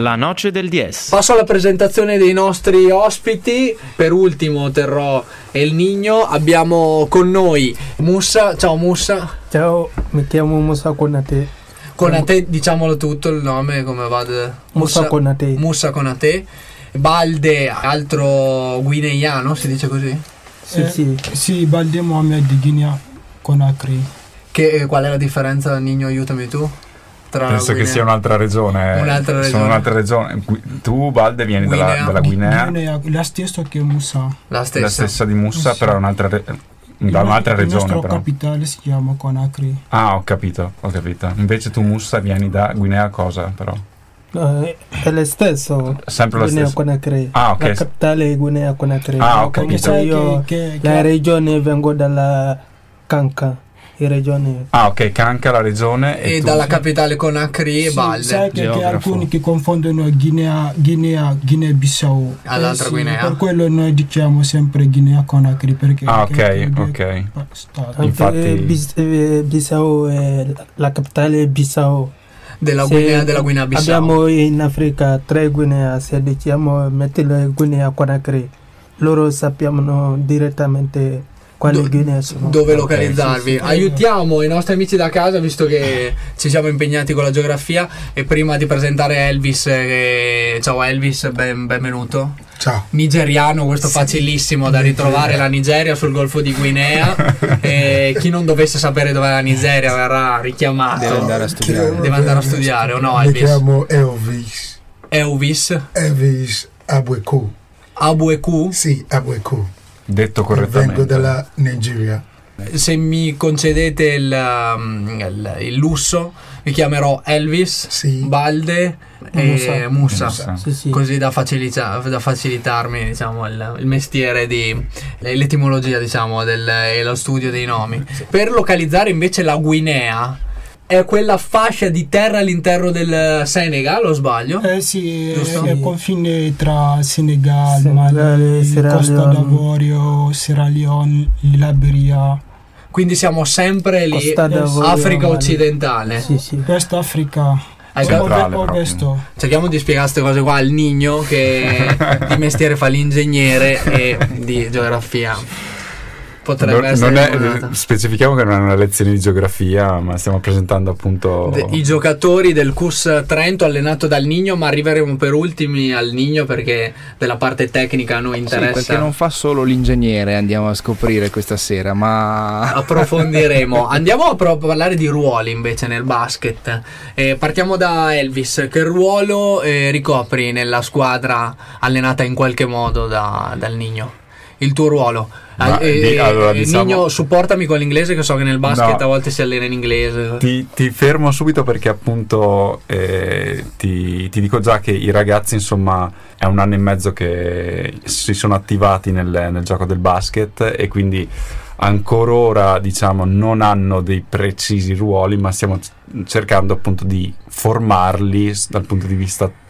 La noce del DS. Passo alla presentazione dei nostri ospiti. Per ultimo terrò El Nino. Abbiamo con noi Mussa. Ciao Mussa. Ciao, mi chiamo Musa Konate. Conate, diciamolo tutto il nome come va? Musa Konate. Mussa Conate. Balde, altro guineiano, si dice così? Sì, Eh, sì. Sì, Balde Mohamed di Guinea Conakry. Che, eh, qual è la differenza, Nino? Aiutami tu. Tra Penso che sia un'altra regione. Un'altra Sono regione. un'altra regione. Tu, Balde, vieni dalla, Guinea. dalla Guinea, Guinea, la stessa che Musa. La stessa. la stessa di Mussa, Sì. però è un'altra, re- Il da un'altra nostro- regione. Il nostro Però. capitale si chiama Conakry. Ah, ho capito, ho capito. Invece tu, Mussa, vieni da Guinea cosa, però? Eh, è lo stesso. Sempre Guinea stessa. Conakry. Ah, ok. La capitale è Guinea Conakry. Ah, ho capito. Io, che, la regione vengo dalla Canca. La regione. Ah, ok, Canca la regione. E, E dalla capitale Conakry e Sì, Balde. sai che, che alcuni che confondono Guinea, Guinea, Guinea Bissau. All'altra sì, Guinea. Per quello noi diciamo sempre Guinea Conakry perché Ah, ok, ok. Infatti- Bis- eh, Bissau è la capitale è Bissau. Della Se Guinea, della Guinea Bissau. Abbiamo in Africa tre Guinea, se diciamo mettere Guinea Conakry, loro sappiamo direttamente quali Do- Guinea sono. dove localizzarvi. sì, sì. Aiutiamo i nostri amici da casa visto che ci siamo impegnati con la geografia e prima di presentare Elvis, eh, ciao Elvis, ben- benvenuto. Ciao. Nigeriano, questo facilissimo da ritrovare la Nigeria sul Golfo di Guinea. e chi non dovesse sapere dov'è la Nigeria verrà richiamato. Deve andare a studiare. Deve andare a studiare, o no, Mi Elvis? chiamo Elvis. Elvis, Elvis Abweku. Abueku. Sì, Abweku. Detto correttamente. Vengo dalla Nigeria. Se mi concedete il, um, il- il lusso, vi chiamerò Elvis, Sì. Balde e Musa. Musa. Musa. Sì, sì. Così da, facilita- da facilitarmi diciamo, il, il mestiere di l'etimologia diciamo, del, e lo studio dei nomi. Per localizzare invece la Guinea, è quella fascia di terra all'interno del Senegal, o sbaglio? Eh sì, Giusto? è il confine tra Senegal, Mali, Sierra Costa d'Avorio, Sierra Leone, Liberia, Quindi siamo sempre lì, Africa Mali. occidentale. Sì, sì. West Africa, Centrale. Cerchiamo di spiegare queste cose qua al Nigno che di mestiere fa l'ingegnere e di geografia. Potrebbe Non- essere non è- specifichiamo che non è una lezione di geografia, ma stiamo presentando appunto. De- I giocatori del CUS Trento allenato dal Nigno, ma arriveremo per ultimi al Nigno perché della parte tecnica a noi Sì, interessa. perché non fa solo l'ingegnere, andiamo a scoprire questa sera, ma approfondiremo. Andiamo a parlare di ruoli invece nel basket. Eh, partiamo da Elvis. Che ruolo eh, ricopri nella squadra allenata in qualche modo da- dal Nigno? Il tuo ruolo? Ma, Eh, di- eh, allora, eh, diciamo- Nigno, supportami con l'inglese che so che nel basket No. a volte si allena in inglese. Ti, ti fermo subito perché appunto eh, ti, ti dico già che i ragazzi insomma è un anno e mezzo che si sono attivati nel, nel gioco del basket e quindi ancora ora diciamo non hanno dei precisi ruoli ma stiamo cercando appunto di formarli dal punto di vista tecnico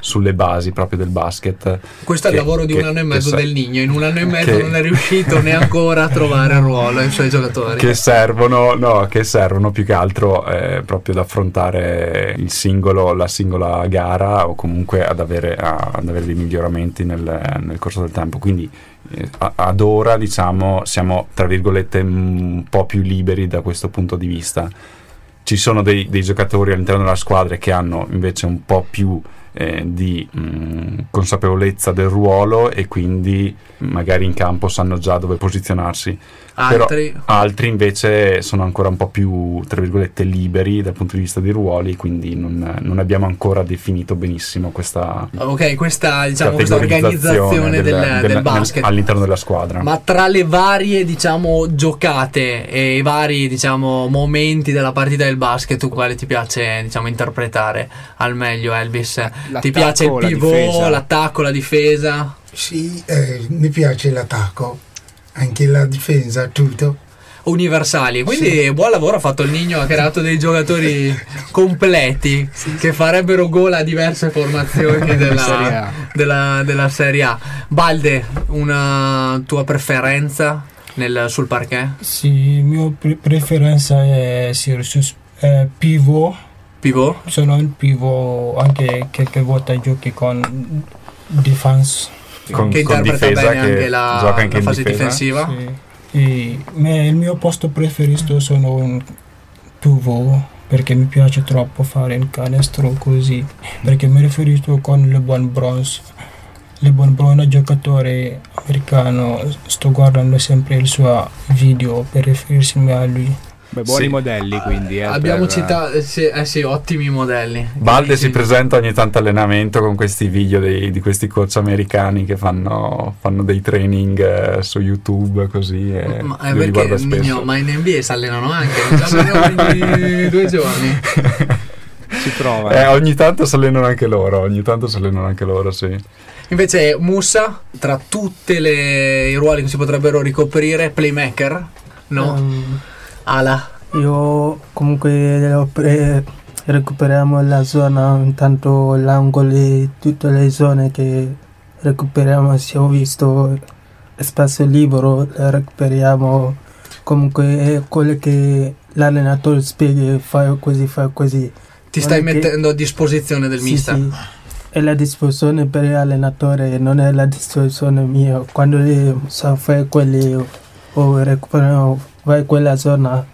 sulle basi proprio del basket Questo è il che- lavoro di che- un anno e che mezzo del Nigno. In un anno e mezzo che- non è riuscito né ancora a trovare il ruolo ai suoi giocatori. che servono, no, che servono più che altro eh, proprio ad affrontare il singolo, la singola gara o comunque ad avere, a- ad avere dei miglioramenti nel, nel corso del tempo. Quindi eh, ad ora diciamo siamo tra virgolette un po' più liberi da questo punto di vista. Ci sono dei, dei giocatori all'interno della squadra che hanno invece un po' più eh, di mh, consapevolezza del ruolo e quindi magari in campo sanno già dove posizionarsi. Altri. Però altri invece sono ancora un po' più, tra virgolette, liberi dal punto di vista dei ruoli, quindi non, non abbiamo ancora definito benissimo questa Ok, questa, diciamo, questa organizzazione del, del del- nel- basket. all'interno della squadra. Ma tra le varie, diciamo, giocate e i vari, diciamo, momenti della partita del basket, tu quale ti piace, diciamo, interpretare al meglio, Elvis? Ti L'attacco piace il la pivot, difesa? l'attacco, la difesa? Sì, eh, mi piace l'attacco, anche la difesa, tutto. universali. Quindi buon lavoro ha fatto il Nino, ha creato dei giocatori completi che farebbero gol a diverse formazioni Serie della, A. della, della Serie A. Balde, una tua preferenza nel- sul parquet? Sì, il mio pre- preferenza è Sirius eh, pivot. Pivot? Sono il pivot anche qualche volta giochi con defense. Con, che con interpreta difesa bene che anche la, gioca anche la in fase difesa. difensiva. Sì. E il mio posto preferito sono un pivot perché mi piace troppo fare il canestro così perché mi riferisco con LeBron Bronze LeBron Brown è un giocatore americano sto guardando sempre il suo video per riferirsi a lui Beh, buoni Sì. modelli quindi. eh, Abbiamo per- citato, eh, sì, eh sì, ottimi modelli. Balde si presenta ogni tanto allenamento con questi video dei- di questi coach americani che fanno, fanno dei training eh, su YouTube così e Ma è li perché. Nino, ma in NBA si allenano anche, si allenano ogni due giorni. Si prova. Eh, ogni tanto si allenano anche loro, ogni tanto si allenano anche loro, sì. Invece Musa, tra tutti i ruoli che si potrebbero ricoprire, playmaker, no? Ehm, Ala. io comunque lo pre- recuperiamo la zona, intanto l'angolo e tutte le zone che recuperiamo, se ho visto spazio libero, le recuperiamo. Comunque è quello che l'allenatore spiega, fai così, fai così. Ti stai che- mettendo a disposizione del Sì, mister. sì. È la disposizione per l'allenatore, non è la disposizione mia. Quando sa fare quelli o recuperiamo, vai in quella zona,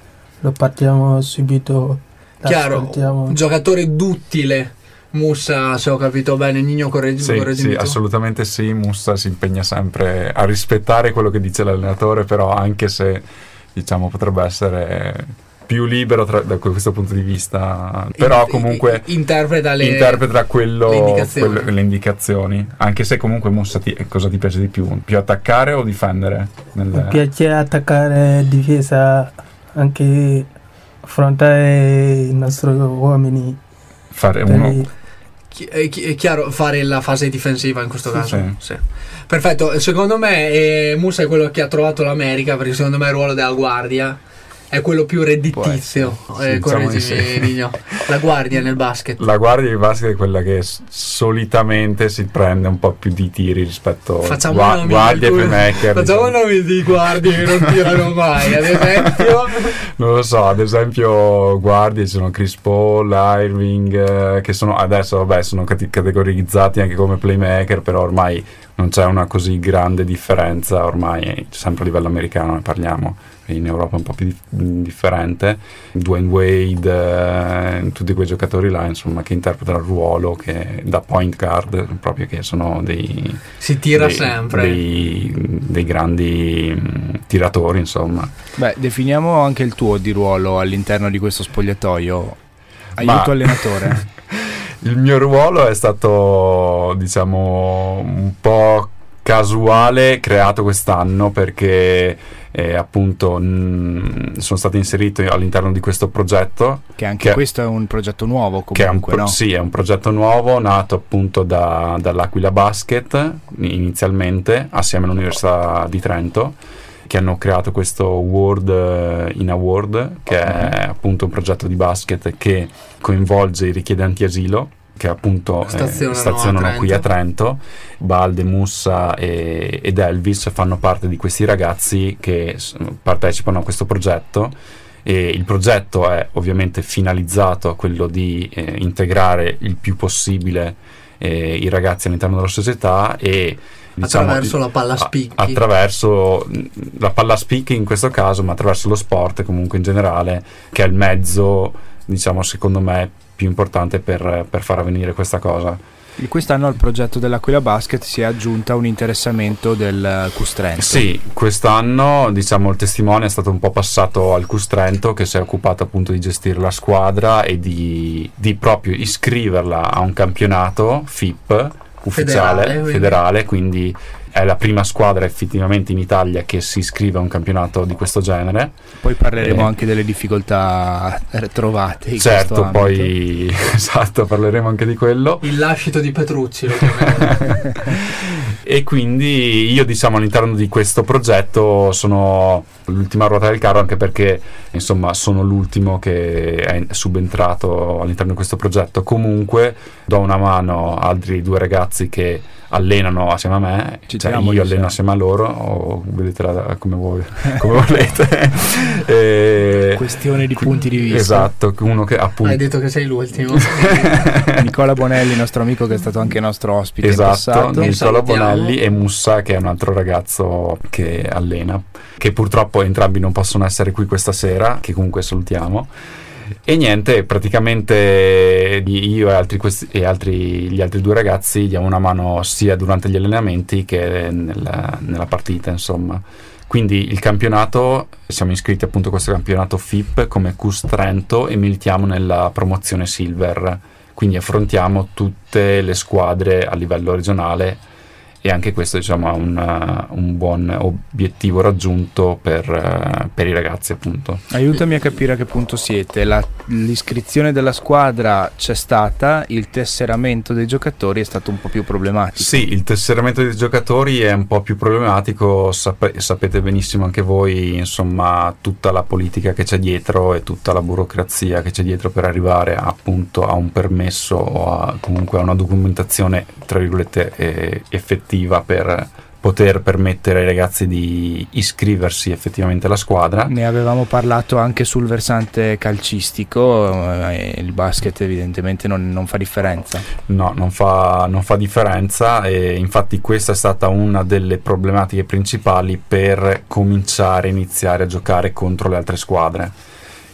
lo partiamo subito. Chiaro, giocatore duttile. Musa, se ho capito bene, Nino correggi, Sì, correggimi sì, tu. assolutamente sì. Mussa si impegna sempre a rispettare quello che dice l'allenatore, però anche se diciamo potrebbe essere più libero tra- da questo punto di vista, però In- comunque interpreta le interpreta quello, le indicazioni. quello- le indicazioni. Anche se comunque Mussa ti- cosa ti piace di più? Più attaccare o difendere? Nel- Mi piace attaccare difesa, anche affrontare i nostri uomini. fare uno i- chi- è chiaro fare la fase difensiva in questo Sì, caso. sì. Sì. Perfetto, secondo me eh, Musa è quello che ha trovato l'America perché secondo me il ruolo della guardia è quello più redditizio. Eh. Sì, diciamo sì. La guardia nel basket. La guardia di basket è quella che solitamente si prende un po' più di tiri rispetto Facciamo gua- guardie e playmaker. Facciamo diciamo. nomi di guardie che non tirano mai. Ad esempio, Non lo so, ad esempio guardie ci sono Chris Paul, Irving, eh, che sono adesso vabbè sono cate- categorizzati anche come playmaker, però ormai non c'è una così grande differenza, ormai sempre a livello americano ne parliamo, in Europa è un po' più dif- differente. Dwayne Wade, eh, tutti quei giocatori là, insomma, che interpretano il ruolo che da point guard, proprio che sono dei si tira dei- sempre. dei, dei grandi mm, tiratori, insomma. Beh, definiamo anche il tuo di ruolo all'interno di questo spogliatoio. Aiuto Ma- allenatore. Il mio ruolo è stato, diciamo, un po' casuale, creato quest'anno perché eh, appunto mh, sono stato inserito all'interno di questo progetto. Che anche Che- questo è un progetto nuovo che è comunque, pro- no? sì, è un progetto nuovo nato appunto da- dall'Aquila Basket inizialmente assieme all'Università di Trento che hanno creato questo World eh, in Award che è appunto un progetto di basket che coinvolge i richiedenti asilo che appunto eh, Stazionano a stazionano qui a Trento. Balde, Mussa e- ed Elvis fanno parte di questi ragazzi che partecipano a questo progetto e il progetto è ovviamente finalizzato a quello di eh, integrare il più possibile eh, i ragazzi all'interno della società e diciamo, attraverso la palla a- spicchi. attraverso la palla spicchi in questo caso ma attraverso lo sport comunque in generale che è il mezzo diciamo secondo me più importante per, per far avvenire questa cosa E Quest'anno al progetto dell'Aquila Basket si è aggiunta un interessamento del Custrento. Sì, quest'anno diciamo il testimone è stato un po' passato al Custrento che si è occupato appunto di gestire la squadra e di, di proprio iscriverla a un campionato FIP ufficiale, Federale, federale, quindi. È la prima squadra effettivamente in Italia che si iscrive a un campionato di questo genere. Poi parleremo Eh. anche delle difficoltà trovate. in certo, poi esatto, parleremo anche di quello. Il lascito di Petrucci lo chiamiamo. E quindi io diciamo all'interno di questo progetto sono l'ultima ruota del carro anche perché insomma sono l'ultimo che è subentrato all'interno di questo progetto. Comunque do una mano a altri due ragazzi che allenano assieme a me, Ci cioè io alleno assieme a loro, o vedetela come, voi, come volete. E- Questione di punti di vista. Esatto, uno che Hai appunto... detto che sei l'ultimo. Nicola Bonelli, nostro amico che è stato anche nostro ospite Esatto, Nicola salutiamo. Bonelli e Mussa che è un altro ragazzo che allena, che purtroppo entrambi non possono essere qui questa sera, che comunque salutiamo. E niente, praticamente io e, altri e altri- gli altri due ragazzi diamo una mano sia durante gli allenamenti che nella, nella partita, insomma. Quindi il campionato, siamo iscritti appunto a questo campionato FIP come CUS Trento e militiamo nella promozione Silver. Quindi affrontiamo tutte le squadre a livello regionale e anche questo diciamo è un, uh, un buon obiettivo raggiunto per, uh, per i ragazzi appunto. Aiutami a capire a che punto siete. La- l'iscrizione della squadra c'è stata, il tesseramento dei giocatori è stato un po' più problematico. Sì, il tesseramento dei giocatori è un po' più problematico, sape- sapete benissimo anche voi, insomma, tutta la politica che c'è dietro e tutta la burocrazia che c'è dietro per arrivare appunto a un permesso o a, comunque a una documentazione, tra virgolette, eh, effettiva per poter permettere ai ragazzi di iscriversi effettivamente alla squadra. Ne avevamo parlato anche sul versante calcistico, eh, il basket evidentemente non, non fa differenza. No, non fa, non fa differenza e infatti questa è stata una delle problematiche principali per cominciare a iniziare a giocare contro le altre squadre.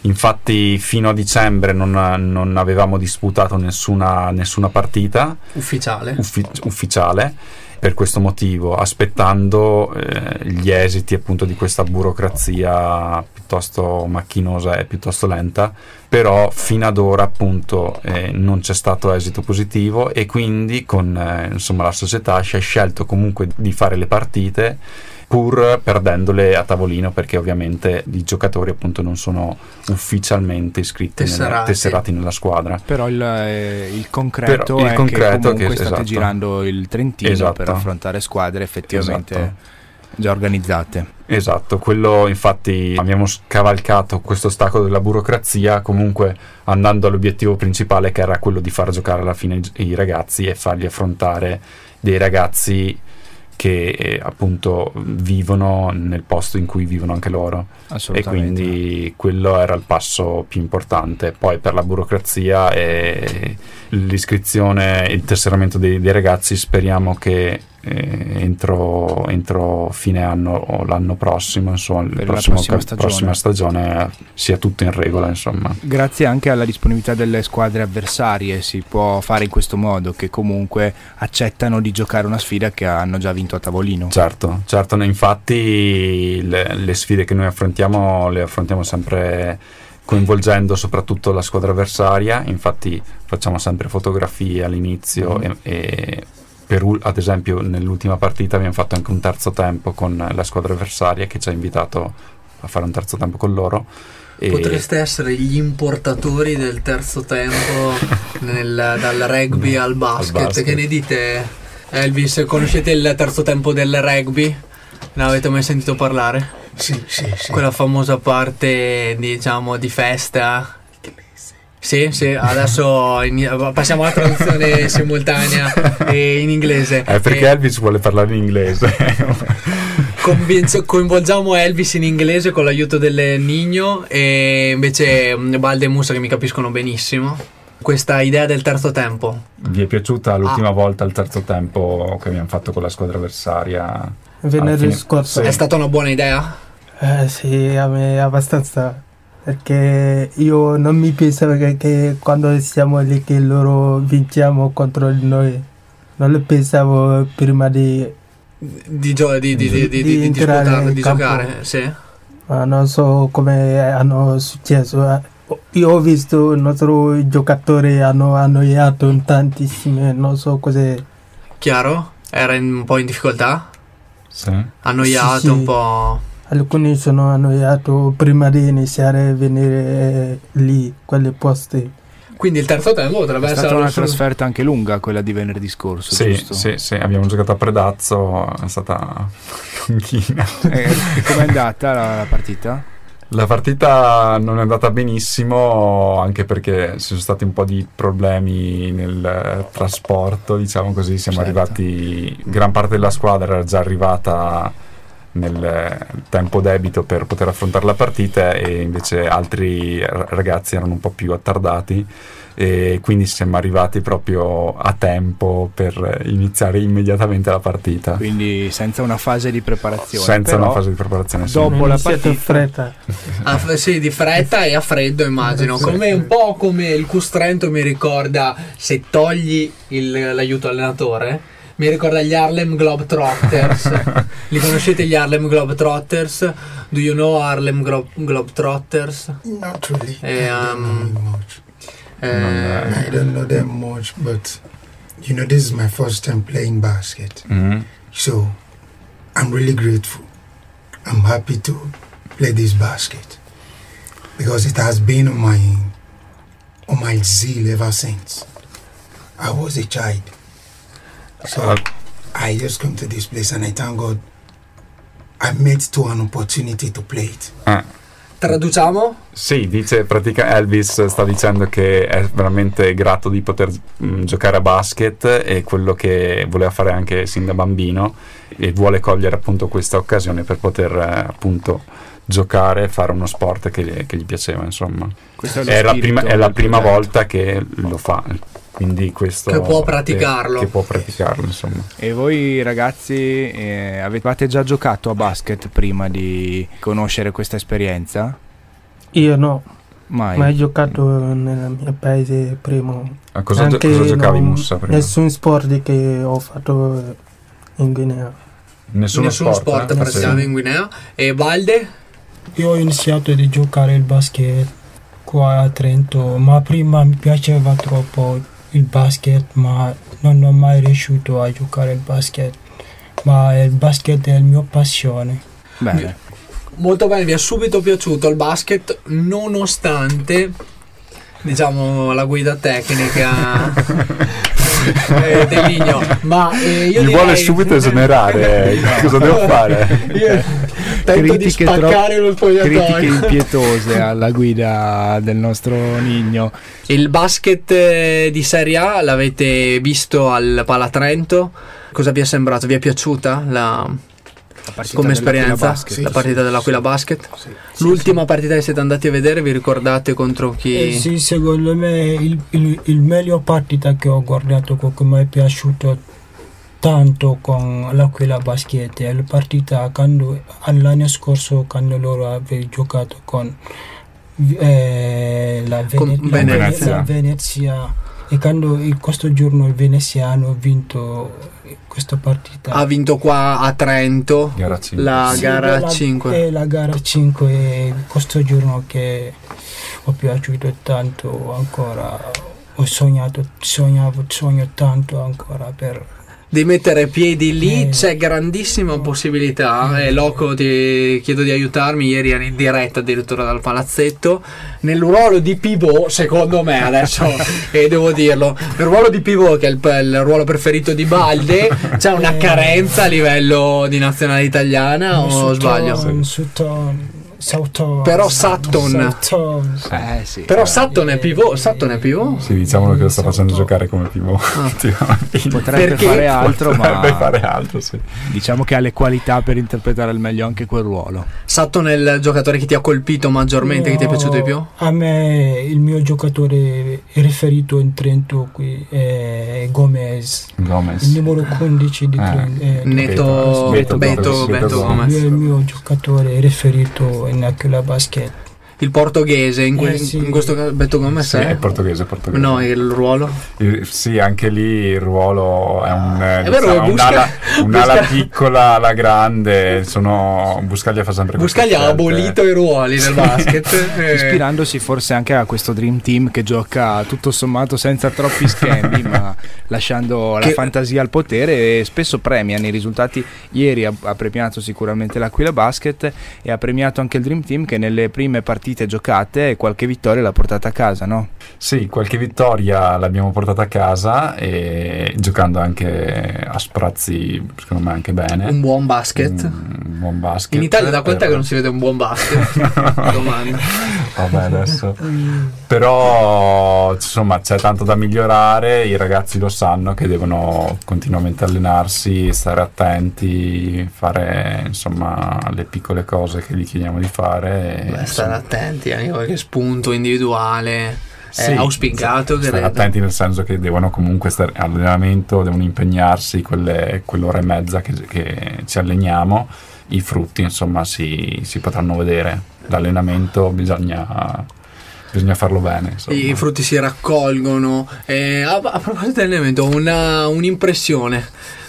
Infatti fino a dicembre non, non avevamo disputato nessuna, nessuna partita Ufficiale. uffi- ufficiale per questo motivo, aspettando eh, gli esiti appunto di questa burocrazia piuttosto macchinosa e piuttosto lenta, però fino ad ora appunto eh, non c'è stato esito positivo e quindi con eh, insomma la società si è scelto comunque di fare le partite pur perdendole a tavolino perché ovviamente i giocatori appunto non sono ufficialmente iscritti nella- Tesserati. tesserati nella squadra. Però il, eh, il concreto Però il è concreto che comunque che- state esatto. girando il Trentino Esatto. per affrontare squadre effettivamente Esatto. già organizzate. Esatto, quello infatti abbiamo scavalcato questo ostacolo della burocrazia comunque andando all'obiettivo principale che era quello di far giocare alla fine i, i ragazzi e farli affrontare dei ragazzi che eh, appunto vivono nel posto in cui vivono anche loro. E quindi quello era il passo più importante. Poi per la burocrazia e l'iscrizione il tesseramento dei, dei ragazzi speriamo che eh, entro, entro fine anno o l'anno prossimo insomma Per la prossimo prossima ca- stagione. prossima stagione sia tutto in regola insomma Grazie anche alla disponibilità delle squadre avversarie si può fare in questo modo che comunque accettano di giocare una sfida che hanno già vinto a tavolino. Certo, certo, infatti le, le sfide che noi affrontiamo le affrontiamo sempre coinvolgendo soprattutto la squadra avversaria, infatti facciamo sempre fotografie all'inizio Mhm. e, e per ad esempio nell'ultima partita abbiamo fatto anche un terzo tempo con la squadra avversaria che ci ha invitato a fare un terzo tempo con loro. Potreste essere gli importatori del terzo tempo nel- dal rugby al basket. basket. Che ne dite, Elvis? Conoscete il terzo tempo del rugby? Ne avete mai sentito parlare? Sì, sì, sì. Quella famosa parte, diciamo, di festa. Sì, sì, adesso in- passiamo alla traduzione simultanea e in inglese. Eh, perché E Elvis vuole parlare in inglese. convinz- coinvolgiamo Elvis in inglese con l'aiuto del Nigno e invece mm, Balde e Musa che mi capiscono benissimo. Questa idea del terzo tempo. Vi è piaciuta l'ultima Ah. volta il terzo tempo che abbiamo fatto con la squadra avversaria? Venerdì scorso. Sì. È stata una buona idea? Eh, sì, a me abbastanza. Perché io non mi pensavo che, che quando siamo lì che loro vinciamo contro di noi. Non lo pensavo prima di... Di, gio- di, di, di, di, Di di, di di giocare, sì. ma non so come hanno successo. eh. Io ho visto i nostri giocatori hanno annoiato tantissimo, non so cos'è. Chiaro? Era in- un po' in difficoltà? Sì. Annoiato Sì, sì. un po'. Alcuni sono annoiati prima di iniziare a venire lì, quelle posti. Quindi il terzo tempo potrebbe È essere stata una trasferta anche lunga quella di venerdì scorso, Sì, giusto? sì, sì, abbiamo giocato a Predazzo, è stata lunghina. E, e com'è andata la, la partita? La partita non è andata benissimo anche perché ci sono stati un po' di problemi nel eh, trasporto, diciamo così, siamo Certo. arrivati, gran parte della squadra era già arrivata nel eh, tempo debito per poter affrontare la partita e invece altri ragazzi erano un po' più attardati e quindi siamo arrivati proprio a tempo per iniziare immediatamente la partita Quindi senza una fase di preparazione. senza però una fase di preparazione sì. dopo la Iniziato in partita fretta. Ah, sì, di fretta e a freddo immagino. Come un po' come il Custrento mi ricorda se togli il- l'aiuto allenatore. Mi ricorda gli Harlem Globetrotters. Li conoscete gli Harlem Globetrotters? Do you know Harlem Glo- Globetrotters? Not really. Eh, I don't know um, him much. Eh, I don't know them much, but you know, this is my first time playing basket. Mhm. So I'm really grateful. I'm happy to play this basket because it has been on my on my zeal ever since I was a child. So Uh, I just come to this place and I thank God I met to an opportunity to play it. eh. traduciamo? Sì, dice pratica Elvis sta dicendo che è veramente grato di poter mm, giocare a basket e quello che voleva fare anche sin da bambino e vuole cogliere appunto questa occasione per poter eh, appunto giocare e fare uno sport che, che gli piaceva, insomma. è, È la prima, è la prima progetto. volta che lo fa, quindi questo Che può che- praticarlo. Che, può praticarlo, insomma. E voi ragazzi eh, avevate già giocato a basket prima di conoscere questa esperienza? Io no, Mai. mai giocato nel mio paese prima. A cosa, gio- Anche cosa giocavi Mussa prima? Nessun sport che ho fatto in Guinea. Nessuno, Nessuno sport, eh? in Guinea. E Valde? Io ho iniziato a giocare il basket qua a Trento, ma prima mi piaceva troppo il basket, ma non ho mai riuscito a giocare il basket. Ma il basket è la mia passione. Bene. Molto bene, vi è subito piaciuto il basket nonostante diciamo la guida tecnica eh, del Ligno. Ma eh, io Mi direi- vuole subito esonerare, cosa devo fare? Io tento di Critiche spaccare tro- lo Critiche spogliatoio. impietose alla guida del nostro Nigno. Il basket eh, di Serie A l'avete visto al Palatrento? Cosa vi è sembrato? Vi è piaciuta la, come esperienza? Basket. la partita dell'Aquila Basket? Sì, L'ultima partita che siete andati a vedere, vi ricordate contro chi? Eh sì, secondo me il, il, il meglio partita che ho guardato che mi è piaciuto tanto con l'Aquila Basket è la partita quando, all'anno scorso quando loro avevano giocato con eh, la, Con Vene- la Venezia. Venezia. Venezia e quando in questo giorno il veneziano ha vinto questa partita Ha vinto qua a Trento Gara la Sì, gara la- 5. È la gara 5 e questo giorno che ho piaciuto tanto ancora. Ho sognato, sognavo, sogno tanto ancora per... di mettere piedi lì Eh. c'è grandissima possibilità e Loco ti chiedo di aiutarmi ieri ero in diretta addirittura dal palazzetto nel ruolo di pivot secondo me adesso e devo dirlo nel ruolo di pivot che è il, il ruolo preferito di Balde c'è una Eh. carenza a livello di nazionale italiana o sbaglio? Sutton, Southampton, Però Sutton. Southampton. Eh sì. però Sutton è pivot Sutton è pivot? Sì, diciamolo che lo sta facendo giocare come pivot. ultimamente. Potrebbe Perché? fare altro, Potrebbe ma fare altro, sì. diciamo che ha le qualità per interpretare al meglio anche quel ruolo. Sutton è il giocatore che ti ha colpito maggiormente che ti è piaciuto di più? A me il mio giocatore riferito in Trento qui è Gomez, il Gomez. numero 15 di Ah. Trento. eh, Neto Beto, Beto, Beto, Beto Beto Gomez. Lui è il mio giocatore riferito in Aquila Basket. Il portoghese, in, que- Eh, sì. in questo caso Beto Gomez Sì, è? portoghese, portoghese. No, il ruolo. Il- sì, anche lì il ruolo è un eh, È vero, diciamo, un'ala, un'ala piccola, ala grande, sono Buscaglia fa sempre Buscaglia ha scelte. abolito i ruoli nel basket. eh. Ispirandosi forse anche a questo Dream Team che gioca tutto sommato senza troppi schemi, ma lasciando la Che- fantasia al potere e spesso premiano i risultati. Ieri ha, ha premiato sicuramente l'Aquila Basket e ha premiato anche il Dream Team che nelle prime partite partite giocate e qualche vittoria l'ha portata a casa, no? Sì, qualche vittoria l'abbiamo portata a casa e giocando anche a sprazzi, secondo me anche bene. Un buon basket. Un buon basket. In Italia da quant'è Per- che non si vede un buon basket? Domanda. Vabbè, adesso. Però insomma c'è tanto da migliorare, i ragazzi lo sanno che devono continuamente allenarsi, stare attenti, fare insomma le piccole cose che gli chiediamo di fare. Beh, stare insomma, attenti, anche qualche spunto individuale. sì, è auspicato, stare attenti nel senso che devono comunque stare all'allenamento, devono impegnarsi quelle, quell'ora e mezza che, che ci alleniamo, i frutti insomma si, si potranno vedere. L'allenamento bisogna, bisogna farlo bene. Insomma. I frutti si raccolgono. Eh, a, a proposito dell'elemento, una, un'impressione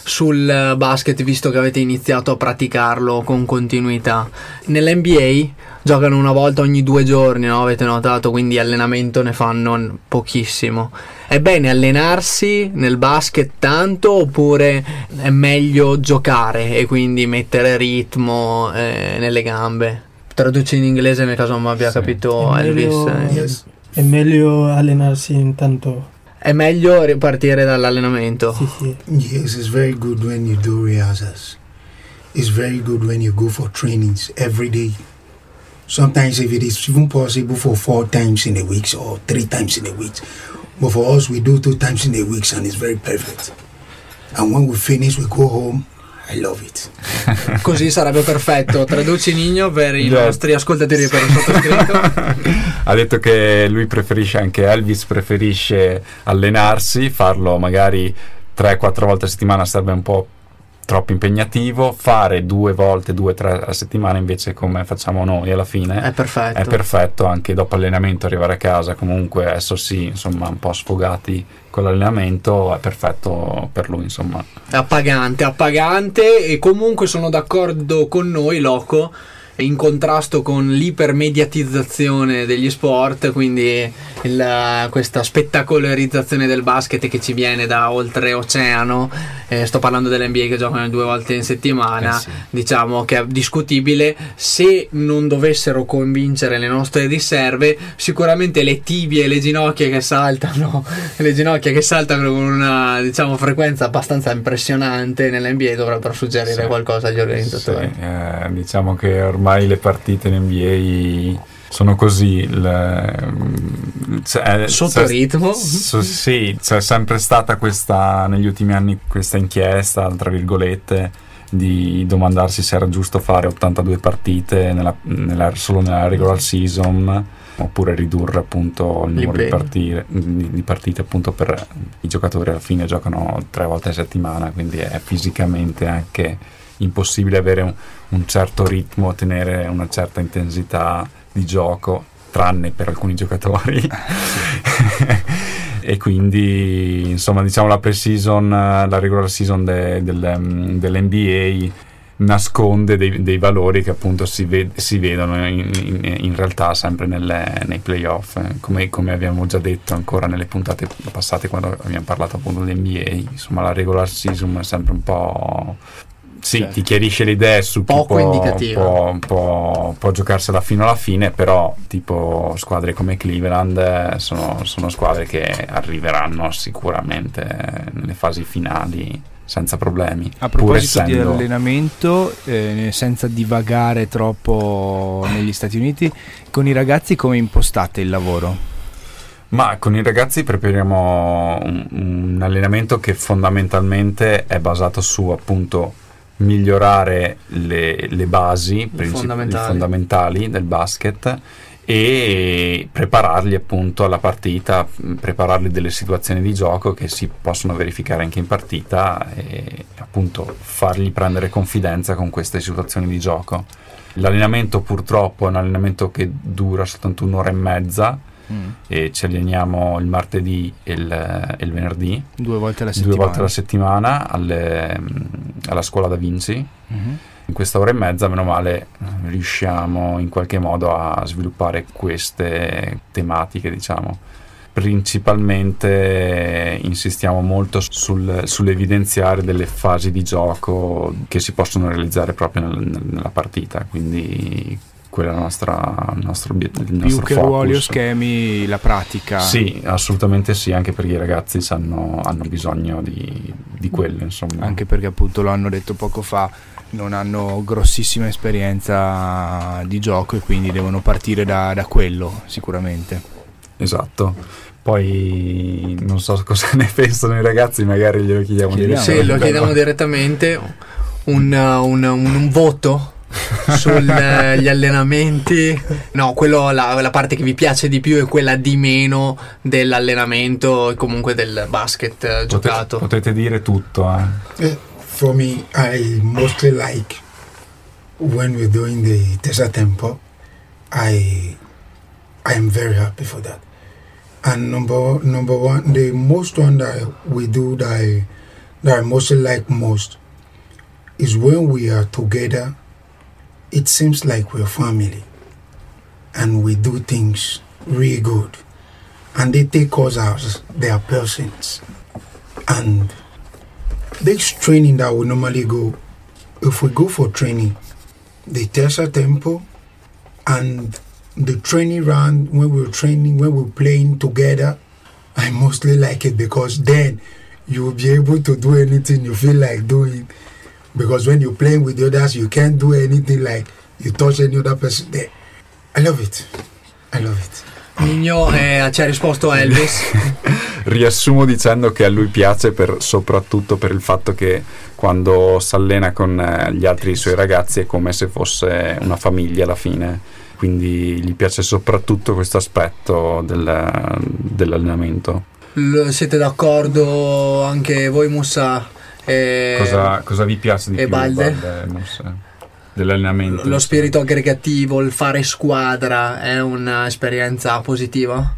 sul basket, visto che avete iniziato a praticarlo con continuità. Nell'NBA giocano una volta ogni due giorni, no? avete notato, quindi allenamento ne fanno pochissimo. È bene allenarsi nel basket tanto oppure è meglio giocare e quindi mettere ritmo eh, nelle gambe? Traduci in inglese nel caso non abbia Sì. capito È Elvis. meglio- eh. È meglio allenarsi intanto. È meglio ripartire dall'allenamento. Sì, sì. Yes, it's very good when you do rehearsals. It's very good when you go for trainings every day. Sometimes, if it is even possible, for four times in a week or three times in a week. But for us, we do two times in a week, and it's very perfect. And when we finish, we go home. I love it. Così sarebbe perfetto. Traduci Nigno per i Yes. nostri ascoltatori per il sottoscritto. ha detto che lui preferisce anche Elvis preferisce allenarsi farlo magari 3-4 volte a settimana sarebbe un po' troppo impegnativo fare due volte, due, tre a settimana invece come facciamo noi alla fine È perfetto. è perfetto anche dopo allenamento arrivare a casa comunque adesso sì insomma un po' sfogati con l'allenamento è perfetto per lui insomma appagante, appagante e comunque sono d'accordo con noi, Loco, in contrasto con l'ipermediatizzazione degli sport, quindi il- questa spettacolarizzazione del basket che ci viene da oltreoceano. Eh, sto parlando dell'NBA che giocano due volte in settimana. Eh sì. Diciamo che è discutibile. Se non dovessero convincere le nostre riserve, sicuramente le tibie e le ginocchia che saltano, le ginocchia che saltano con una diciamo frequenza abbastanza impressionante nell'NBA dovrebbero suggerire Sì. qualcosa agli organizzatori. Sì, eh, diciamo che ormai le partite in NBA sono così. il- mm, c'è- Sotto c'è- ritmo. so- sì, c'è sempre stata questa, negli ultimi anni, questa inchiesta, tra virgolette, di domandarsi se era giusto fare 82 partite nella- nella- solo nella regular season oppure ridurre appunto il numero di partite, di partite appunto per i giocatori alla fine giocano tre volte a settimana quindi è fisicamente anche impossibile avere un, un certo ritmo tenere una certa intensità di gioco tranne per alcuni giocatori. E quindi insomma diciamo la pre-season la regular season de- del, um, dell'NBA nasconde dei, dei valori che appunto si, ved- si vedono in, in- in realtà sempre nelle- nei playoff eh, come, come abbiamo già detto ancora nelle puntate passate quando abbiamo parlato appunto dell'NBA insomma la regular season è sempre un po' sì, Certo. ti chiarisce le idee su chi Poco può, indicativa. può, può, può giocarsela fino alla fine, però tipo squadre come Cleveland eh, sono, sono squadre che arriveranno sicuramente nelle fasi finali senza problemi. A proposito di essendo- allenamento, eh, senza divagare troppo negli Stati Uniti, con i ragazzi come impostate il lavoro? Ma con i ragazzi prepariamo un, un allenamento che fondamentalmente è basato su appunto migliorare le, le basi princip- fondamentali. fondamentali del basket e prepararli appunto alla partita, prepararli delle situazioni di gioco che si possono verificare anche in partita e appunto fargli prendere confidenza con queste situazioni di gioco. L'allenamento purtroppo è un allenamento che dura soltanto un'ora e mezza e ci alleniamo il martedì e il, e il venerdì, Due volte alla due settimana. volte alla settimana alle- alla scuola da Vinci. Mhm. In questa ora e mezza, meno male, riusciamo in qualche modo a sviluppare queste tematiche, diciamo. Principalmente insistiamo molto sul- sull'evidenziare delle fasi di gioco che si possono realizzare proprio nel- nella partita, quindi quello è il nostra- il nostro obiettivo. Il Più nostro che focus. ruoli o schemi, la pratica. Sì, assolutamente sì, anche perché i ragazzi sanno- hanno bisogno di, di quello, insomma. Anche perché appunto lo hanno detto poco fa, non hanno grossissima esperienza di gioco e quindi devono partire da, da quello sicuramente. Esatto. Poi non so cosa ne pensano i ragazzi, magari glielo chiediamo, Chiediamo. Sì, lo chiediamo direttamente un, un- un- un voto sugli allenamenti. No, quello, la, la parte che vi piace di più è quella di meno dell'allenamento e comunque del basket eh, giocato. Potete dire tutto, eh. Eh, For me, I mostly like when we're doing the Tessa Tempo. I I am very happy for that. And number number one, the most one that we do that I, that I mostly like most is when we are together. It seems like we're family, and we do things really good, and they take us as their persons, and this training that we normally go, if we go for training, the Tessa tempo and the training round when we're training, when we're playing together, I mostly like it because then you'll be able to do anything you feel like doing. Because when you're playing with the others, you can't do anything like you touch any other person there. I love it. I love it. Nino eh, ci ha risposto Elvis. Riassumo dicendo che a lui piace per- soprattutto per il fatto che quando si allena con eh, gli altri suoi ragazzi è come se fosse una famiglia alla fine. Quindi gli piace soprattutto questo aspetto del- dell'allenamento. L- siete d'accordo anche voi, Mussa? Eh, Cosa, cosa vi piace di e più Balde? Mosse? dell'allenamento? Lo spirito aggregativo, il fare squadra è un'esperienza positiva?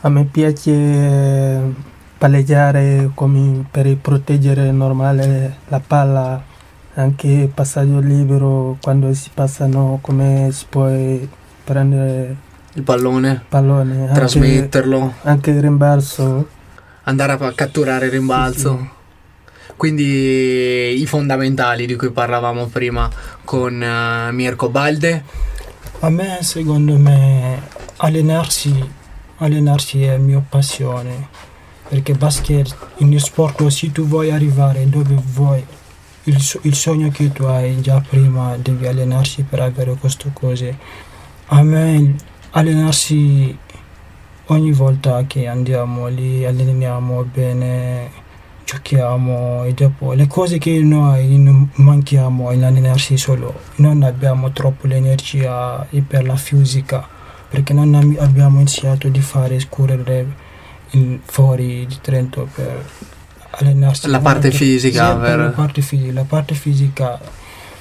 A me piace palleggiare come per proteggere normale la palla, anche passaggio libero quando si passano come si può prendere Il pallone, pallone, anche, trasmetterlo, anche il rimbalzo. andare a catturare il rimbalzo. Quindi i fondamentali di cui parlavamo prima con eh, Mirko Balde. A me, secondo me, allenarsi, allenarsi è mia passione. Perché basket, in uno sport così tu vuoi arrivare dove vuoi. Il, il sogno che tu hai già prima devi allenarsi per avere queste cose. A me allenarsi ogni volta che andiamo lì, alleniamo bene, giochiamo e dopo le cose che noi manchiamo in allenarsi solo, non abbiamo troppo l'energia per la fisica perché non am- abbiamo iniziato di fare scorrere fuori di Trento per allenarsi. La parte fisica, sì, per? La parte fisica, la parte fisica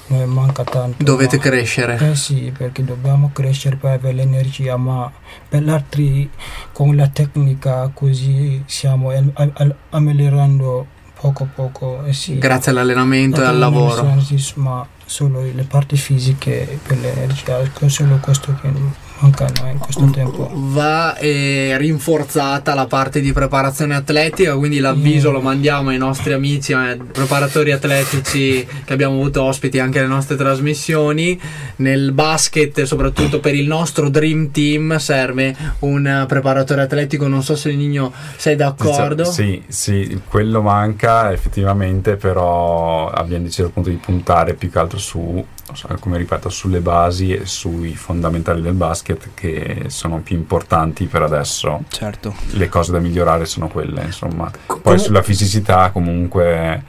noi manca tanto. Dovete ma- crescere. eh sì, perché dobbiamo crescere per avere l'energia, ma per gli altri con la tecnica così stiamo migliorando poco poco. Eh sì. Grazie all'allenamento e al lavoro. sì, ma solo le parti fisiche per l'energia, solo questo che mancano in questo tempo. Va eh, rinforzata la parte di preparazione atletica, quindi l'avviso Mm. lo mandiamo ai nostri amici eh, preparatori atletici che abbiamo avuto ospiti anche alle nostre trasmissioni. Nel basket, soprattutto per il nostro Dream Team, serve un eh, preparatore atletico. Non so se Nino sei d'accordo. Sì, sì, quello manca effettivamente, però abbiamo deciso appunto di puntare più che altro su, come ripeto, sulle basi e sui fondamentali del basket che sono più importanti per adesso. Certo. Le cose da migliorare sono quelle, insomma. Poi sulla fisicità comunque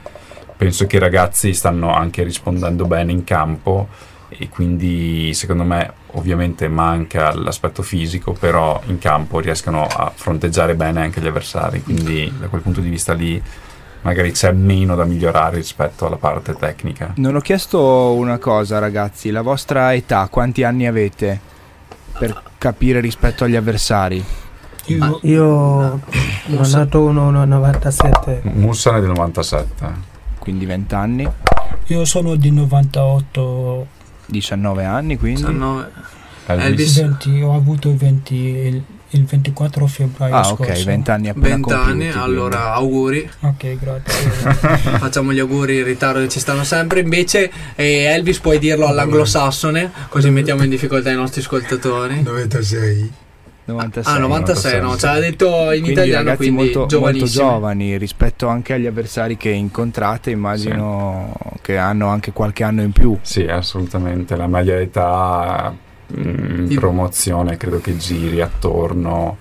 penso che i ragazzi stanno anche rispondendo bene in campo e quindi secondo me ovviamente manca l'aspetto fisico, però in campo riescono a fronteggiare bene anche gli avversari, quindi da quel punto di vista lì magari c'è meno da migliorare rispetto alla parte tecnica. Non ho chiesto una cosa, ragazzi, la vostra età, quanti anni avete per capire rispetto agli avversari? Io, Io sono nato uno- uno 97. Mussane del 97. Quindi 20 anni, io sono di 98, 19 anni, quindi Sono- Elvis? Elvis. 20, ho avuto 20 il il 24 febbraio Ah, scorso. ok, 20 anni appena 20 anni, compiuti, allora auguri. Ok, grazie. Facciamo gli auguri in ritardo che ci stanno sempre. Invece, eh, Elvis, puoi dirlo all'anglosassone, così mettiamo in difficoltà i nostri ascoltatori. 96. 96. Ah, 96, no, ce l'ha detto in Quindi italiano, ragazzi quindi molto, molto giovani rispetto anche agli avversari che incontrate, immagino che hanno anche qualche anno in più. Sì, assolutamente. La media età mm, in Di- promozione credo che giri attorno,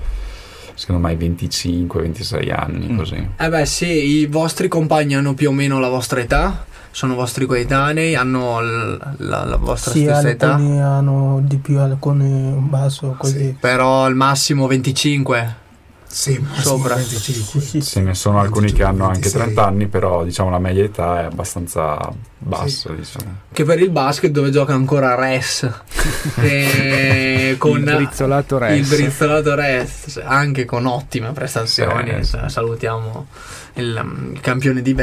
secondo me, ai 25-26 anni. Mm. Così. Eh beh, sì, i vostri compagni hanno più o meno la vostra età, sono vostri coetanei, hanno l- la, la vostra Sì, stessa età. alcuni hanno di più, alcuni un basso, così. Però al massimo 25. Sì, Sopra. 25. Sì, sì, Ce ne sono alcuni che hanno anche 26. 30 anni, però diciamo la media età è abbastanza bassa. Diciamo. Che per il basket dove gioca ancora Res. E con il brizzolato il res. brizzolato Res, anche con ottime prestazioni. Sì, sì. Salutiamo il, il campione di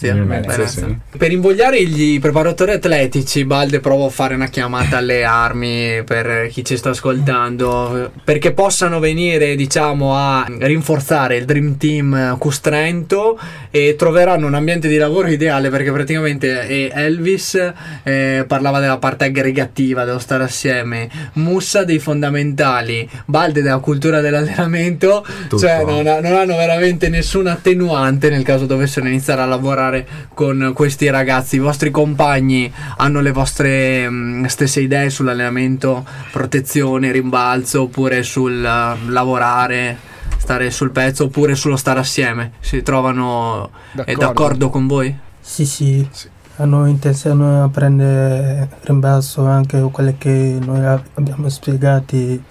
Venezia. Venezia, Venezia. sì. Per invogliare gli preparatori atletici, Balde provo a fare una chiamata alle armi per chi ci sta ascoltando, perché possano venire, diciamo, a rinforzare il Dream Team Custrento e troveranno un ambiente di lavoro ideale perché praticamente eh, Elvis eh, parlava della parte aggregativa, dello stare assieme, Mussa dei fondamentali, Balde della cultura dell'allenamento, Tutto. cioè non, ha- non hanno veramente nessuna attenuante nel caso dovessero iniziare a lavorare con questi ragazzi. I vostri compagni hanno le vostre mh, stesse idee sull'allenamento, protezione, rimbalzo, oppure sul eh, lavorare, stare sul pezzo, oppure sullo stare assieme. Si trovano è d'accordo con voi? sì, sì. Sì. Hanno intenzione di prendere rimbalzo anche quelle che noi ab- abbiamo spiegati.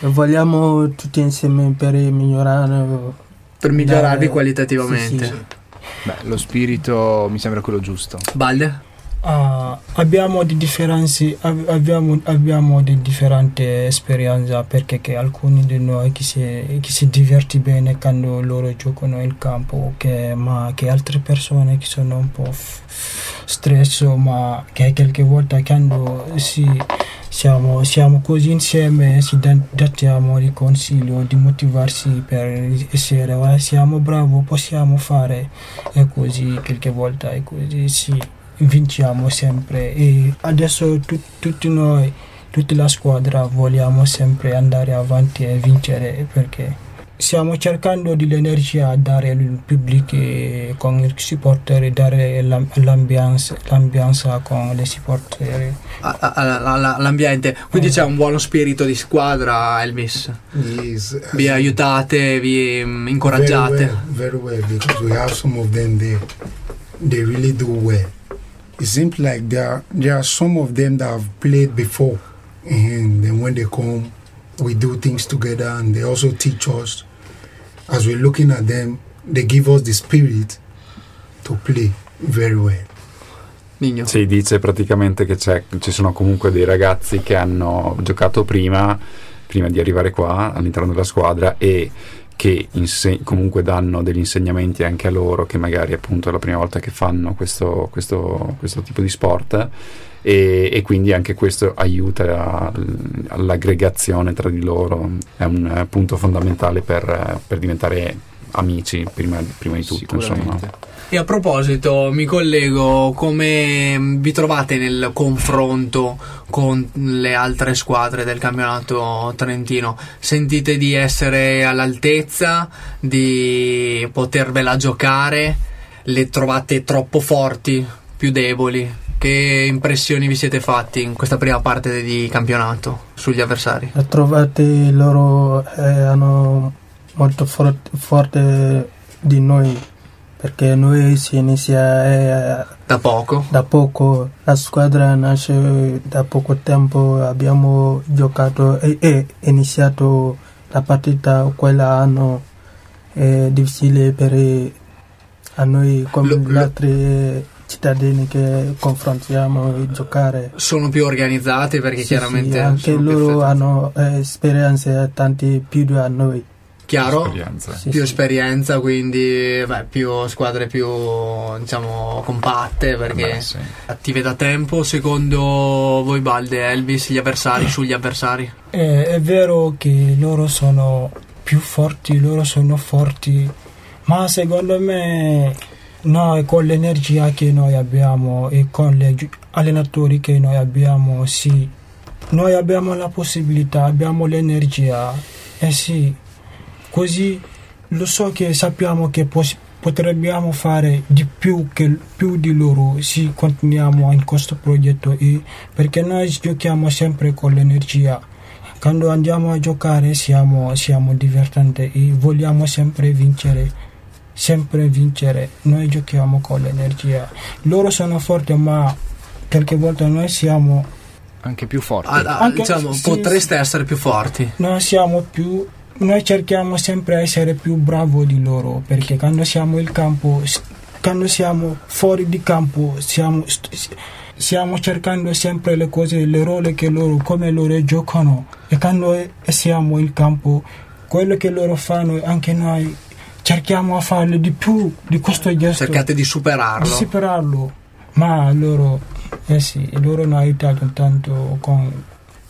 Vogliamo tutti insieme per migliorare. Per migliorarvi Dare- qualitativamente. sì, sì. Beh, lo spirito mi sembra quello giusto. Balde? Ah, abbiamo di abbiamo, abbiamo di differenti esperienze perché alcuni di noi che si, che si diverti bene quando loro giocano in campo, che, ma che altre persone che sono un po' stress, ma che qualche volta quando si, siamo, siamo così insieme si dan- dattiamo il consiglio di motivarsi per essere "Ah, siamo bravi, possiamo fare e così qualche volta è così sì vinciamo sempre e adesso tu- tutti noi tutta la squadra vogliamo sempre andare avanti e vincere perché stiamo cercando di l'energia a dare al pubblico con i supporter dare l'am- l'ambiance, l'ambiance con i supporter L'ambiente. Quindi Eh. c'è un buono spirito di squadra, Elvis. Yes, Vi aiutate, vi mm, Very incoraggiate. well, very well, because we have some of them there. They really do well. It seems like there are, there are some of them that have played before, and then when they come, we do things together, and they also teach us. As we're looking at them, they give us the spirit to play very well. Migno. Si dice praticamente che c'è- ci sono comunque dei ragazzi che hanno giocato prima, prima di arrivare qua all'interno della squadra e che inse- comunque danno degli insegnamenti anche a loro che magari appunto è la prima volta che fanno questo, questo- questo tipo di sport e, e quindi anche questo aiuta a- all'aggregazione tra di loro, è un punto fondamentale per, per diventare amici prima, prima di tutto. Insomma. E a proposito, mi collego, come vi trovate nel confronto con le altre squadre del campionato trentino? Sentite di essere all'altezza, di potervela giocare? Le trovate troppo forti, più deboli? Che impressioni vi siete fatti in questa prima parte di campionato sugli avversari? Ho trovato loro eh, hanno molto for- forte di noi perché noi si inizia eh, Da poco? da poco, la squadra nasce da poco tempo, abbiamo giocato e, e iniziato la partita quell'anno, è difficile per a noi come gli altri cittadini che confrontiamo e giocare. Sono più organizzati perché Sì, chiaramente sì, anche loro hanno eh, esperienze tanti più di noi. Chiaro? esperienza. Sì, più sì. esperienza, quindi beh, più squadre più diciamo compatte perché Beh, sì. attive da tempo. Secondo voi Balde, Elvis, gli avversari sugli avversari? Eh, è vero che loro sono più forti, loro sono forti, ma secondo me noi con l'energia che noi abbiamo e con gli allenatori che noi abbiamo, sì, noi abbiamo la possibilità, abbiamo l'energia e sì, così lo so che sappiamo che pos- potremmo fare di più, che, più di loro se continuiamo in questo progetto e perché noi giochiamo sempre con l'energia quando andiamo a giocare siamo, siamo divertenti e vogliamo sempre vincere, sempre vincere. Noi giochiamo con l'energia. Loro sono forti, ma qualche volta noi siamo, Anche più forti. Ah, ah, Anche- diciamo, sì, potreste essere più forti. noi siamo più, noi cerchiamo sempre di essere più bravi di loro perché quando siamo in campo, quando siamo fuori di campo, siamo, st- stiamo cercando sempre le cose, le ruoli che loro, come loro giocano. E quando siamo in campo, quello che loro fanno, anche noi cerchiamo a farlo di più di questo gesto, Cercate di superarlo. di superarlo, ma loro, eh sì, loro hanno aiutato tanto con...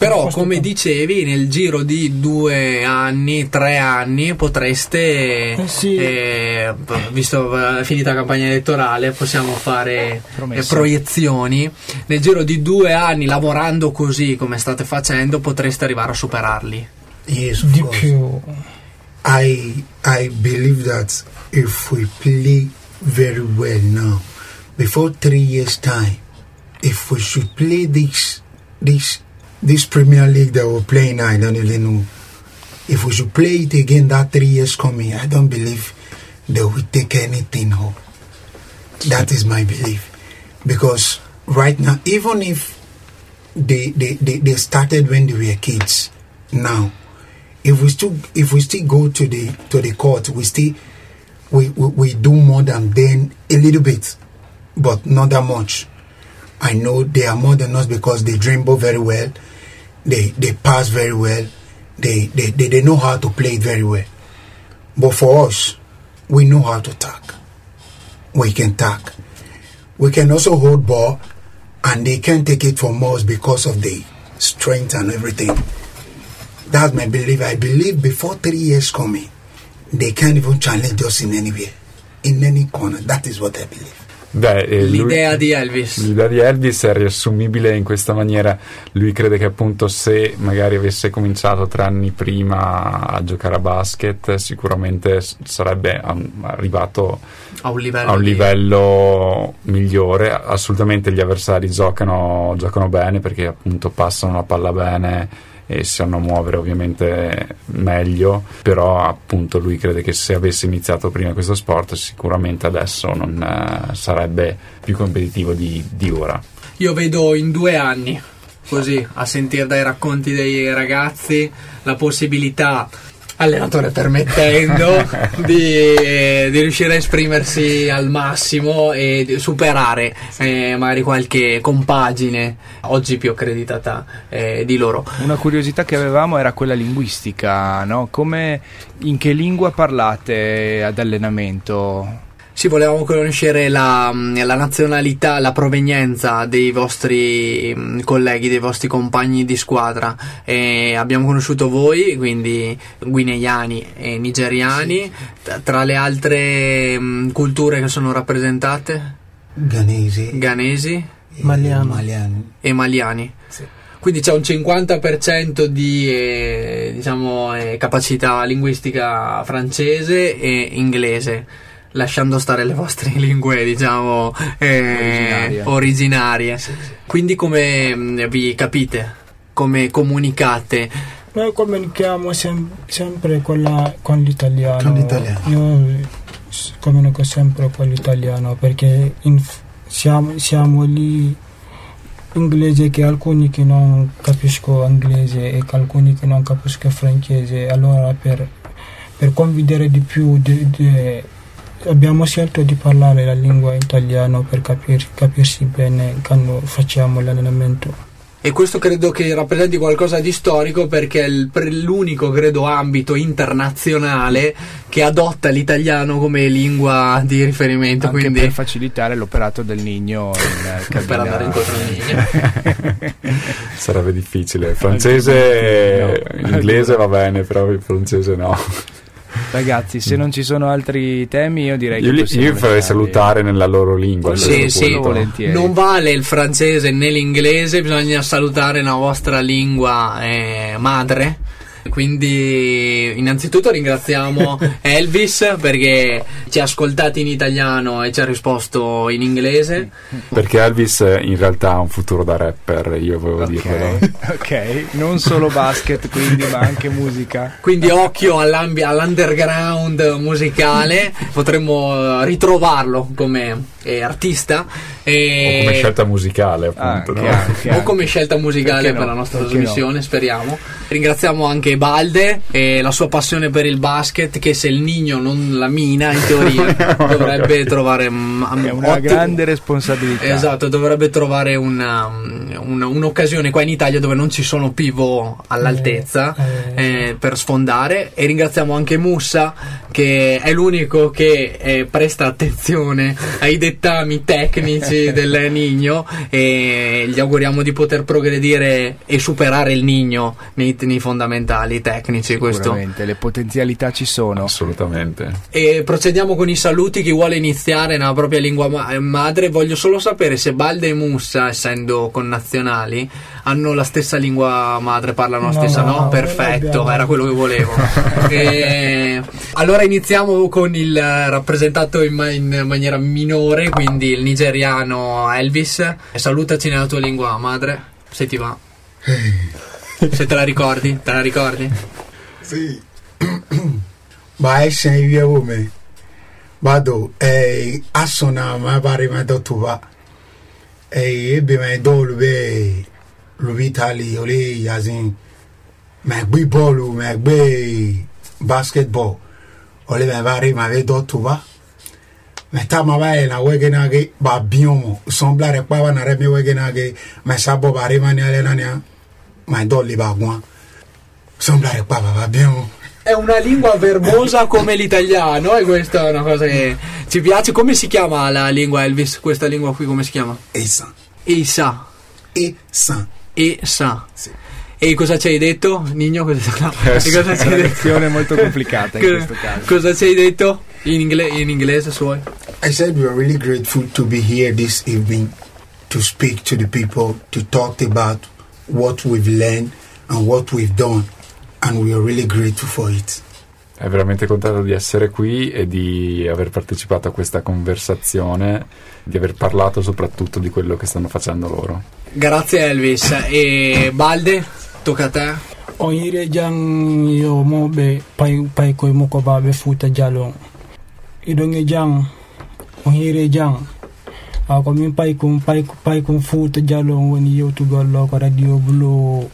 Però, come campo. dicevi, nel giro di due anni, tre anni, potreste, Eh sì. eh, visto eh, finita la campagna elettorale, possiamo fare eh, proiezioni. Nel giro di due anni, lavorando così come state facendo, potreste arrivare a superarli. Yes, di course. più. I I believe that if we play very well now, before three years time, if we should play this this this Premier League that we're playing now, I don't even know. If we should play it again that three years coming, I don't believe they will take anything home. That is my belief. Because right now, even if they, they, they, they started when they were kids, now if we still if we still go to the to the court, we still we, we, we do more than them a little bit, but not that much. I know they are more than us because they dribble very well, they they pass very well, they they, they, they know how to play very well. But for us, we know how to tack. We can tack. We can also hold ball and they can take it from us because of the strength and everything. That's my belief. I believe before three years coming, they can't even challenge us in anywhere, in any corner. That is what I believe. Beh, eh, lui- L'idea di Elvis. L'idea di Elvis è riassumibile in questa maniera. Lui crede che appunto se magari avesse cominciato tre anni prima a giocare a basket, sicuramente sarebbe um, arrivato A un livello. a un di- livello migliore. Assolutamente gli avversari giocano, giocano bene perché appunto passano la palla bene e sanno muovere ovviamente meglio, però appunto lui crede che se avesse iniziato prima questo sport sicuramente adesso non eh, sarebbe più competitivo di, di ora. Io vedo in due anni, così, a sentire dai racconti dei ragazzi, la possibilità, allenatore permettendo, di, di riuscire a esprimersi al massimo e di superare eh, magari qualche compagine oggi più accreditata eh, di loro. Una curiosità che avevamo era quella linguistica, no? Come, in che lingua parlate ad allenamento? Sì, volevamo conoscere la, la nazionalità, la provenienza dei vostri mm, colleghi, dei vostri compagni di squadra. E abbiamo conosciuto voi, quindi guineiani e nigeriani. T- Tra le altre mm, culture che sono rappresentate, Ghanese, ghanesi eh, Maliano. Maliano. e maliani. Sì. Quindi c'è un 50% di eh, diciamo, eh, capacità linguistica francese e inglese, lasciando stare le vostre lingue, diciamo, eh, Originarie. originarie. Quindi come mh, vi capite? Come comunicate? Noi comunichiamo sem- sempre con, la- con l'italiano. Con l'italiano. Io s- comunico sempre con l'italiano perché in- siamo, siamo lì inglese che alcuni che non capiscono inglese e che alcuni che non capiscono francese. Allora per, per condividere di più di- di- abbiamo scelto di parlare la lingua italiana per capir- capirsi bene quando facciamo l'allenamento. E questo credo che rappresenti qualcosa di storico perché è l'unico, credo, ambito internazionale che adotta l'italiano come lingua di riferimento. Anche quindi per facilitare l'operato del Nigno in per andare incontro al Nigno. Sarebbe difficile. Francese, No. inglese va bene, però il francese no. Ragazzi, se non ci sono altri temi, io direi Io, che io vi farei salutare nella loro lingua. Sì, sì, volentieri. Non vale il francese né l'inglese, bisogna salutare la vostra lingua eh, madre. Quindi, innanzitutto ringraziamo Elvis perché ci ha ascoltati in italiano e ci ha risposto in inglese. Perché Elvis in realtà ha un futuro da rapper, io volevo dirvelo. Ok, ok, non solo basket quindi, ma anche musica. Quindi, occhio all'underground musicale, potremmo ritrovarlo come eh, artista. E O come scelta musicale, Ah, appunto. no? chiaro, chiaro. o come scelta musicale Perché no? per la nostra Perché trasmissione, speriamo. Ringraziamo anche Balde e la sua passione per il basket che se il Nigno non la mina in teoria dovrebbe trovare È una ottimo- grande responsabilità. Esatto, dovrebbe trovare una, una- un'occasione qua in Italia dove non ci sono pivot all'altezza Eh, eh, per sfondare. E ringraziamo anche Mussa che è l'unico che eh, presta attenzione ai dettami tecnici del Nigno e gli auguriamo di poter progredire e superare il Nigno nei, nei fondamentali tecnici questo. Sicuramente, le potenzialità ci sono. Assolutamente. E procediamo con i saluti. Chi vuole iniziare nella propria lingua ma- madre, voglio solo sapere se Balde e Mussa, essendo connazionali, hanno la stessa lingua madre, parlano la No, stessa, no? no, Perfetto, abbiamo- era quello che volevo. E allora iniziamo con il rappresentato in, ma- in maniera minore, quindi il nigeriano Elvis. E salutaci nella tua lingua madre, se ti va. Se te la ricordi, te la ricordi? Sì. Ba ẹ̀ṣẹ̀ ìwé wo mi. Bado ẹ̀ asọ̀nà máa bá rí máa dọ̀tù wá. Ẹ̀ Italy olè yazin. Máa gbé bọ́ọ̀lù gbé basketball. Olè bá rí máa bẹ́ dọ̀tù wá. Máa tá máa bá yẹ na wẹ́gẹ́ náà gé bá bíọ́ mọ̀. Sọ̀nbla rẹ̀ pàwọn náà rẹ̀ mi wẹ́gẹ́ náà gé. Máa sábọ̀ bá rí máa ní alẹ́ náà ní à. Máa dọ̀ọ̀lù bá gbọ́n. Sọ̀nbla rẹ̀ pàwọn bá bíọ́ mọ̀. È una lingua verbosa come l'italiano e questa è una cosa che ci piace. Come si chiama la lingua Elvis? Questa lingua qui come si chiama? Esan. Isa. Esan. Esa. Sì. E cosa ci hai detto, Nino? Cosa, no. E cosa ci È una hai detto? lezione molto complicata in questo caso. Cosa ci hai detto? In, ingle- in inglese suoi? I said we are really grateful to be here this evening to speak to the people, to talk about what we've learned and what we've done, and we are really grateful for it. È veramente contento di essere qui e di aver partecipato a questa conversazione, di aver parlato soprattutto di quello che stanno facendo loro. Grazie Elvis. E Balde, tocca a te. on yire jang yo moɓe pay pay koye makko baɓe fouta dialo iɗon e jang on yire jang a ko min pay kum pay pay kum fouta dialo on woni yewtugol ɗo ko radio bulo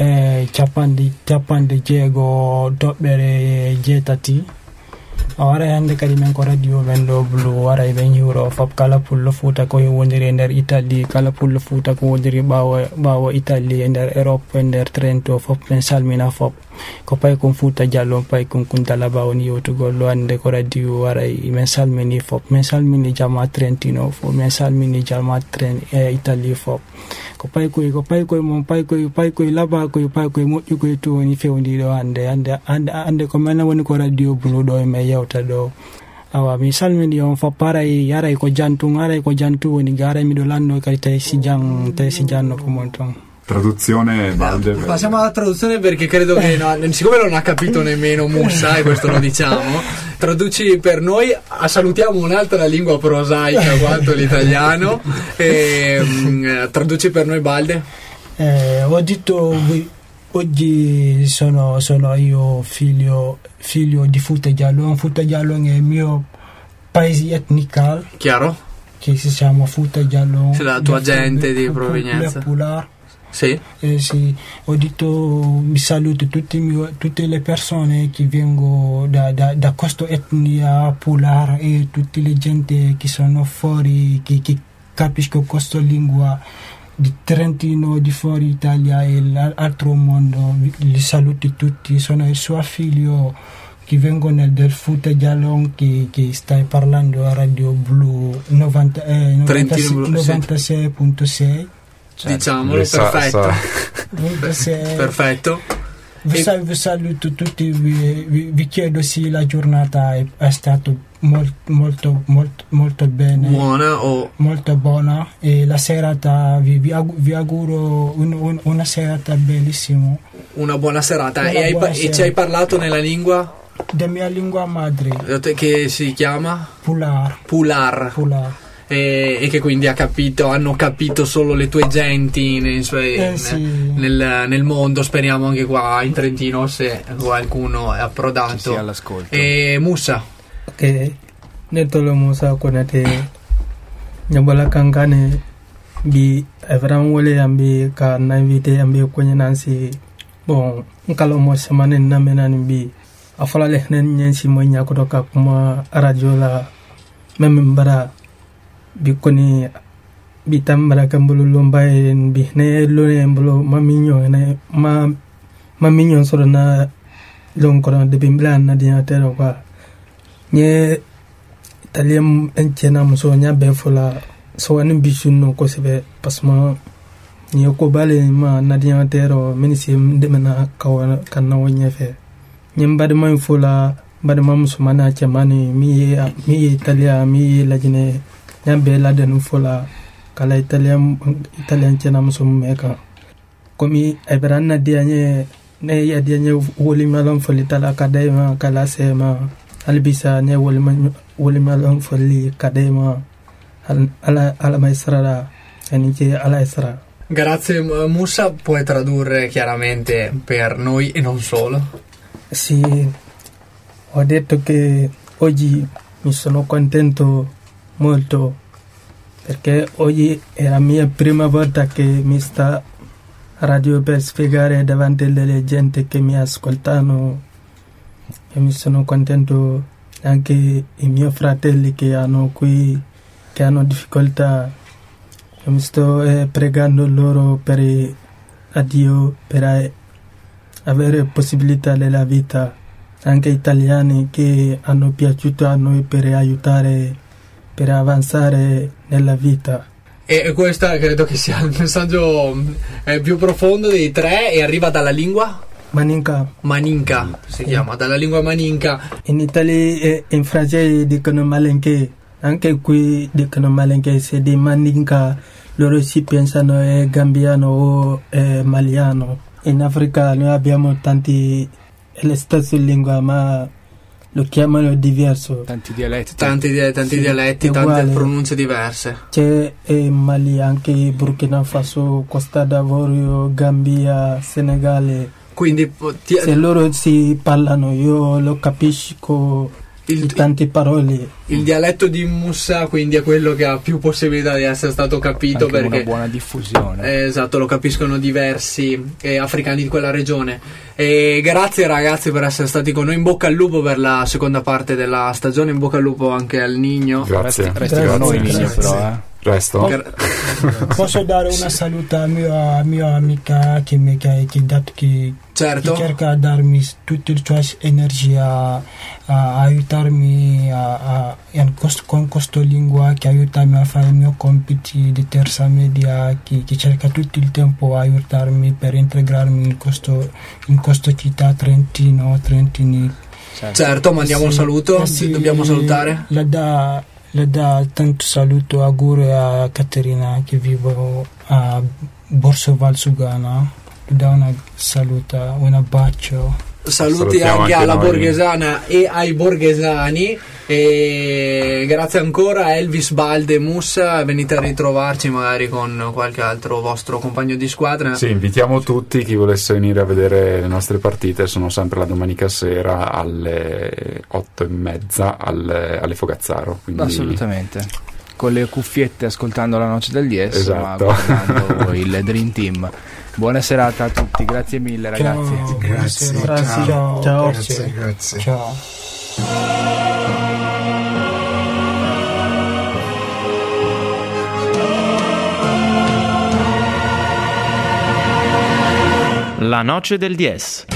e capanɗe capanɗe jeego toɓɓere jeetati a waray hannde kadi min ko radio men ɗo bulo wara ɓen hiwro fop kala pullo fouta ko wondiri e nder italie kala pullo fouta ko wondiri ɓawo ɓawo italie e nder europe e nder trento fop min salmina fop ko pay fouta diallo pay kum kuntalaba woni yewtugol ɗo ko radio waray min salmini fop min salmini jama trentino fo min salmini jama tren e italie fop ko paykoye ko paykoye mon paykoye paykoye labakoye paykoye moƴƴukoye koye pay koye moƴƴu koye to woni hannde hannde hannde ko men woni ko radio bulo ɗo e min yewta ɗo awa mi salmini on fop aray aray ko jantum aray ko jantu woni ga aray miɗo lanno kadi tawi si jang tawi si janno ko mon ton Traduzione Balde. Passiamo alla traduzione perché credo che no, siccome non ha capito nemmeno Mussa e questo lo diciamo, traduci per noi, salutiamo un'altra lingua prosaica quanto l'italiano e mm, traduci per noi Balde. Eh, ho detto oggi sono, sono io figlio, figlio di Futta Giallo. Futta Giallo è il mio paese etnico Chiaro? che si chiama Giallo. C'è la tua gente di provenienza. le Pular. Sì. Eh, sì, ho detto mi saluto mio- tutte le persone che vengono da, da, da questa etnia Pular e tutte le gente che sono fuori, che, che capiscono questa lingua di Trentino, di fuori Italia e l'altro mondo. Li saluti tutti, sono il suo figlio che vengono del Fute Giallon che, che stai parlando a Radio Blu 90, eh, Trentino 96 Blu, sì. 96.6. Diciamolo, Lui sa- perfetto. sa- 96. Perfetto. Vi, E- vi saluto tutti, vi, vi- vi chiedo se la giornata è, è stata molto, molto, molto, molto bene, Buona o molto buona e la serata vi, vi aug- vi auguro un- un- una serata bellissima una buona serata. Una e, hai buona e serata. ci hai parlato nella lingua della mia lingua madre, che si chiama Pular. Pular. Pular. E, e che quindi ha capito, hanno capito solo le tue genti nei suoi- Eh, sì. nel, nel mondo. Speriamo anche qua in Trentino se qualcuno è approdato. sia all'ascolto. E Musa, ok ne tolo musa konate nyabola kankane bi evran wole ambi ka na invité ambi kwenye nansi bon nkalo mo semane na menani bi afala le hnen nyensi mo nyakoto ka kuma radio la meme bara bi koni bi tambara kambulu lombaye bi ne lone mbulu maminyo ne ma maminyo soro na lon kono de bimblan na dia tero kwa nye italien en cɛna muso n y'a bɛɛ fɔ la sɔgɔni bi sun nɔ kosɛbɛ pasuma nin ye kobale ma nadenya tɛ yɔrɔ min se n dɛmɛna ka wa- ka na o ɲɛfɛ n ye n badema in fɔ la n badema musoman n'a cɛmani min ye min ye italiya min ye lajinɛ n y'a bɛɛ ladɛnni fɔ la ka la italien cɛna muso bɛ kan komi a bɛra n na diya ye ne ya diya ye wolimalan fɔli ta la ka da ma ka lase ma. Hali bisa ne wolimalan fɔli ka da ma. Al- ala ala mai sarara ani ce ala è sarà grazie Musa, puoi tradurre chiaramente per noi e non solo. Sì, ho detto che oggi mi sono contento molto perché oggi è la mia prima volta che mi sta a radio per spiegare davanti alle gente che mi ascoltano. E mi sono contento anche i miei fratelli che hanno qui che hanno difficoltà. E mi sto eh, pregando loro per a Dio per avere possibilità nella vita, anche italiani che hanno piaciuto a noi per aiutare, per avanzare nella vita. E questo credo che sia il messaggio eh, più profondo dei tre e arriva dalla lingua Maninka, maninka, si chiama, dalla lingua maninka. in Italia e in francese dicono malinche, anche qui dicono malinche, se di maninka loro si pensano è gambiano o è maliano. In Africa noi abbiamo tanti, è la stessa lingua ma lo chiamano diverso. Tanti dialetti. Tanti, dia- tanti Sì, dialetti, tante pronunce diverse. C'è eh, Mali, anche Burkina Faso, Costa d'Avorio, Gambia, Senegale. Quindi ti- Se loro si parlano io lo capisco il, tante parole. il dialetto di Musa quindi è quello che ha più possibilità di essere stato capito Anche una perché buona diffusione. Eh, esatto, lo capiscono diversi eh, africani di quella regione. E grazie ragazzi per essere stati con noi. In bocca al lupo per la seconda parte della stagione. In bocca al lupo anche al Nigno. Grazie. Resti, resti con noi, Grazie. Nino, però, eh. Resto? Gra- Posso dare una saluta a mia, a mia amica che mi che, che, dat- che, che certo, cerca di darmi tutta la sua energia, a aiutarmi a, a- cos- con questa lingua, che aiutami a fare i miei compiti di terza media, che, che cerca tutto il tempo a aiutarmi per integrarmi in questo, in questa città Trentino, Trentini. Certo. certo, mandiamo un Sì, saluto. eh sì, Dobbiamo salutare. Le dà, le dà tanto saluto, auguri a Caterina che vive a Borso Valsugana. Le dà una saluta, un abbraccio. Saluti anche anche alla noi. borghesana e ai borghesani. E grazie ancora a Elvis Balde Mussa. Venite a ritrovarci magari con qualche altro vostro compagno di squadra. Sì, invitiamo tutti chi volesse venire a vedere le nostre partite, sono sempre la domenica sera alle otto e mezza alle, alle Fogazzaro. Quindi Assolutamente. Con le cuffiette ascoltando la noce del DS, Esatto. ma guardando il Dream Team. Buona serata a tutti, grazie mille ragazzi. Ciao, grazie, grazie, ciao, ciao, grazie, grazie. Ciao. La noce del DS.